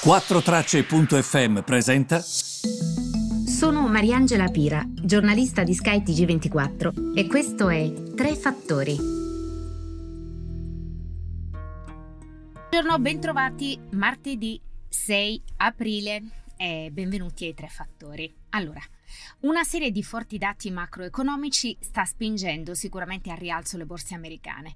4Tracce.fm presenta. Sono Mariangela Pira, giornalista di Sky TG24 e questo è Tre Fattori. Buongiorno, bentrovati martedì 6 aprile e benvenuti ai Tre Fattori. Allora, una serie di forti dati macroeconomici sta spingendo sicuramente al rialzo le borse americane.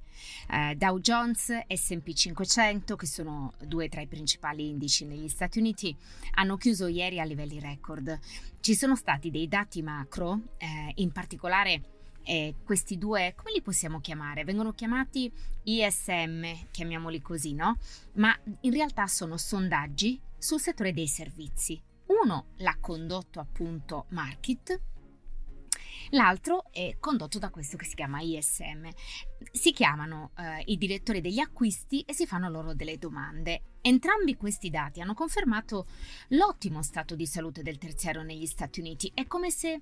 Eh, Dow Jones, SP 500, che sono due tra i principali indici negli Stati Uniti, hanno chiuso ieri a livelli record. Ci sono stati dei dati macro, eh, in particolare eh, questi due, come li possiamo chiamare? Vengono chiamati ISM, chiamiamoli così, no? Ma in realtà sono sondaggi sul settore dei servizi. Uno l'ha condotto appunto Market, l'altro è condotto da questo che si chiama ISM. Si chiamano eh, i direttori degli acquisti e si fanno loro delle domande. Entrambi questi dati hanno confermato l'ottimo stato di salute del terziario negli Stati Uniti. È come se,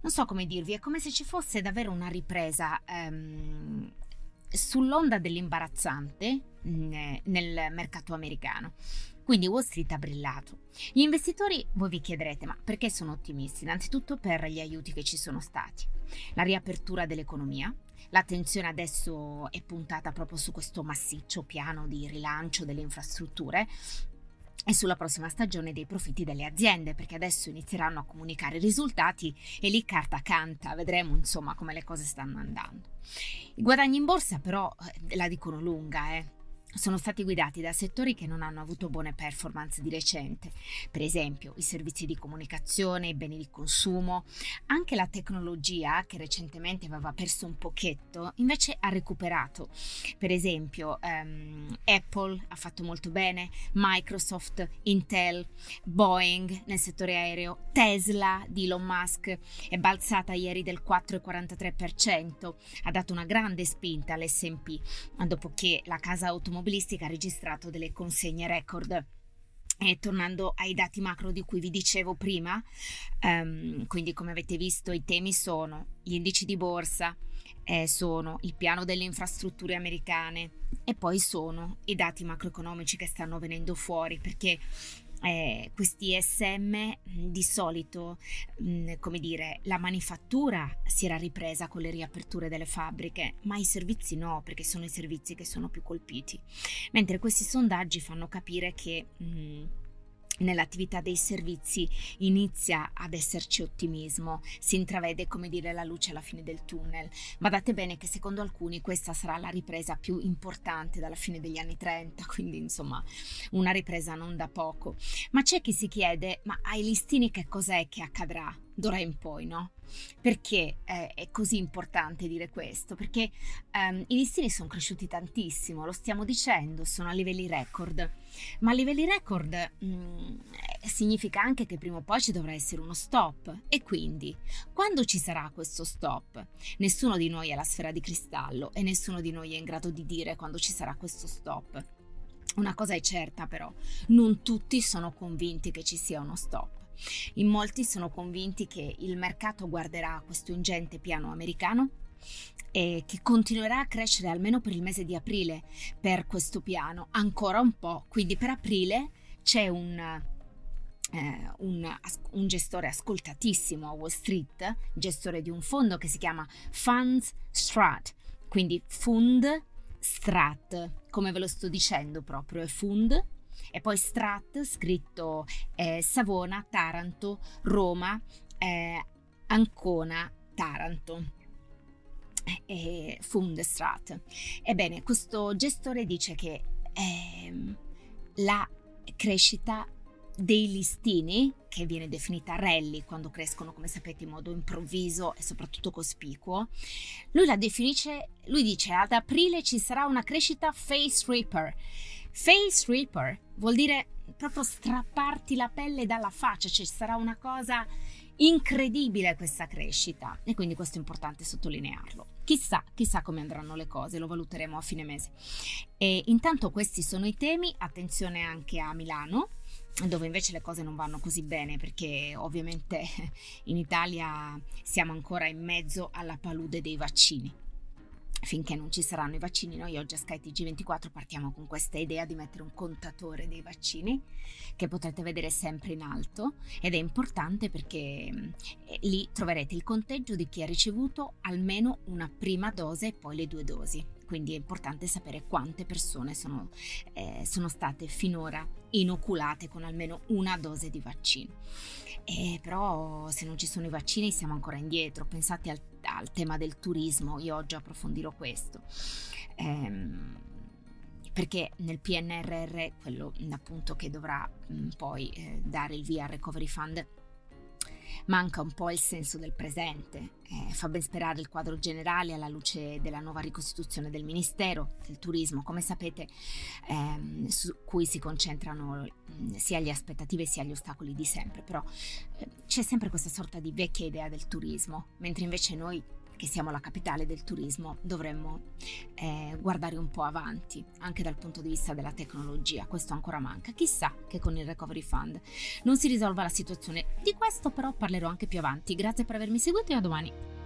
non so come dirvi, è come se ci fosse davvero una ripresa ehm, sull'onda dell'imbarazzante mm, nel mercato americano. Quindi Wall Street ha brillato. Gli investitori, voi vi chiederete, ma perché sono ottimisti? Innanzitutto per gli aiuti che ci sono stati, la riapertura dell'economia, l'attenzione adesso è puntata proprio su questo massiccio piano di rilancio delle infrastrutture e sulla prossima stagione dei profitti delle aziende, perché adesso inizieranno a comunicare i risultati e lì carta canta, vedremo insomma come le cose stanno andando. I guadagni in borsa però eh, la dicono lunga, eh sono stati guidati da settori che non hanno avuto buone performance di recente, per esempio i servizi di comunicazione, i beni di consumo, anche la tecnologia che recentemente aveva perso un pochetto, invece ha recuperato. Per esempio um, Apple ha fatto molto bene, Microsoft, Intel, Boeing nel settore aereo, Tesla di Elon Musk è balzata ieri del 4,43%, ha dato una grande spinta all'SP dopo che la casa automobilistica automobilistica ha registrato delle consegne record. E tornando ai dati macro di cui vi dicevo prima, um, quindi come avete visto i temi sono gli indici di borsa, eh, sono il piano delle infrastrutture americane e poi sono i dati macroeconomici che stanno venendo fuori perché eh, questi SM di solito, mh, come dire, la manifattura si era ripresa con le riaperture delle fabbriche, ma i servizi no, perché sono i servizi che sono più colpiti. Mentre questi sondaggi fanno capire che mh, nell'attività dei servizi inizia ad esserci ottimismo, si intravede come dire la luce alla fine del tunnel. Badate bene che secondo alcuni questa sarà la ripresa più importante dalla fine degli anni 30, quindi insomma una ripresa non da poco. Ma c'è chi si chiede, ma ai listini che cos'è che accadrà? D'ora in poi, no? Perché eh, è così importante dire questo? Perché ehm, i listini sono cresciuti tantissimo, lo stiamo dicendo, sono a livelli record, ma a livelli record mh, mm, significa anche che prima o poi ci dovrà essere uno stop e quindi quando ci sarà questo stop? Nessuno di noi ha la sfera di cristallo e nessuno di noi è in grado di dire quando ci sarà questo stop. Una cosa è certa però, non tutti sono convinti che ci sia uno stop. In molti sono convinti che il mercato guarderà questo ingente piano americano e che continuerà a crescere almeno per il mese di aprile per questo piano, ancora un po'. Quindi per aprile c'è un, eh, un, un, gestore ascoltatissimo a Wall Street, gestore di un fondo che si chiama Funds Strat, quindi Fund Strat, come ve lo sto dicendo proprio, è Fund e poi Strat, scritto eh, Savona, Taranto, Roma, eh, Ancona, Taranto. E Fundestrat. Ebbene, questo gestore dice che eh, la crescita dei listini, che viene definita rally quando crescono, come sapete, in modo improvviso e soprattutto cospicuo, lui la definisce, lui dice ad aprile ci sarà una crescita face reaper. Face reaper vuol dire proprio strapparti la pelle dalla faccia, cioè sarà una cosa incredibile questa crescita e quindi questo è importante sottolinearlo. Chissà, chissà come andranno le cose, lo valuteremo a fine mese. E intanto questi sono i temi, attenzione anche a Milano, dove invece le cose non vanno così bene perché ovviamente in Italia siamo ancora in mezzo alla palude dei vaccini. Finché non ci saranno i vaccini. Noi oggi a skytg 24 partiamo con questa idea di mettere un contatore dei vaccini che potrete vedere sempre in alto ed è importante perché eh, lì troverete il conteggio di chi ha ricevuto almeno una prima dose e poi le due dosi. Quindi è importante sapere quante persone sono, eh, sono state finora inoculate con almeno una dose di vaccino. Eh, però se non ci sono i vaccini siamo ancora indietro. Pensate al, al tema del turismo, io oggi approfondirò questo. Ehm, perché nel PNRR, quello appunto che dovrà mh, poi eh, dare il via al Recovery Fund, manca un po' il senso del presente, eh, fa ben sperare il quadro generale alla luce della nuova ricostituzione del Ministero del Turismo, come sapete, ehm, su cui si concentrano mh, sia le aspettative sia gli ostacoli di sempre, però eh, c'è sempre questa sorta di vecchia idea del turismo, mentre invece noi che siamo la capitale del turismo, dovremmo eh, guardare un po' avanti, anche dal punto di vista della tecnologia. Questo ancora manca. Chissà che con il Recovery Fund non si risolva la situazione. Di questo però parlerò anche più avanti. Grazie per avermi seguito e a domani.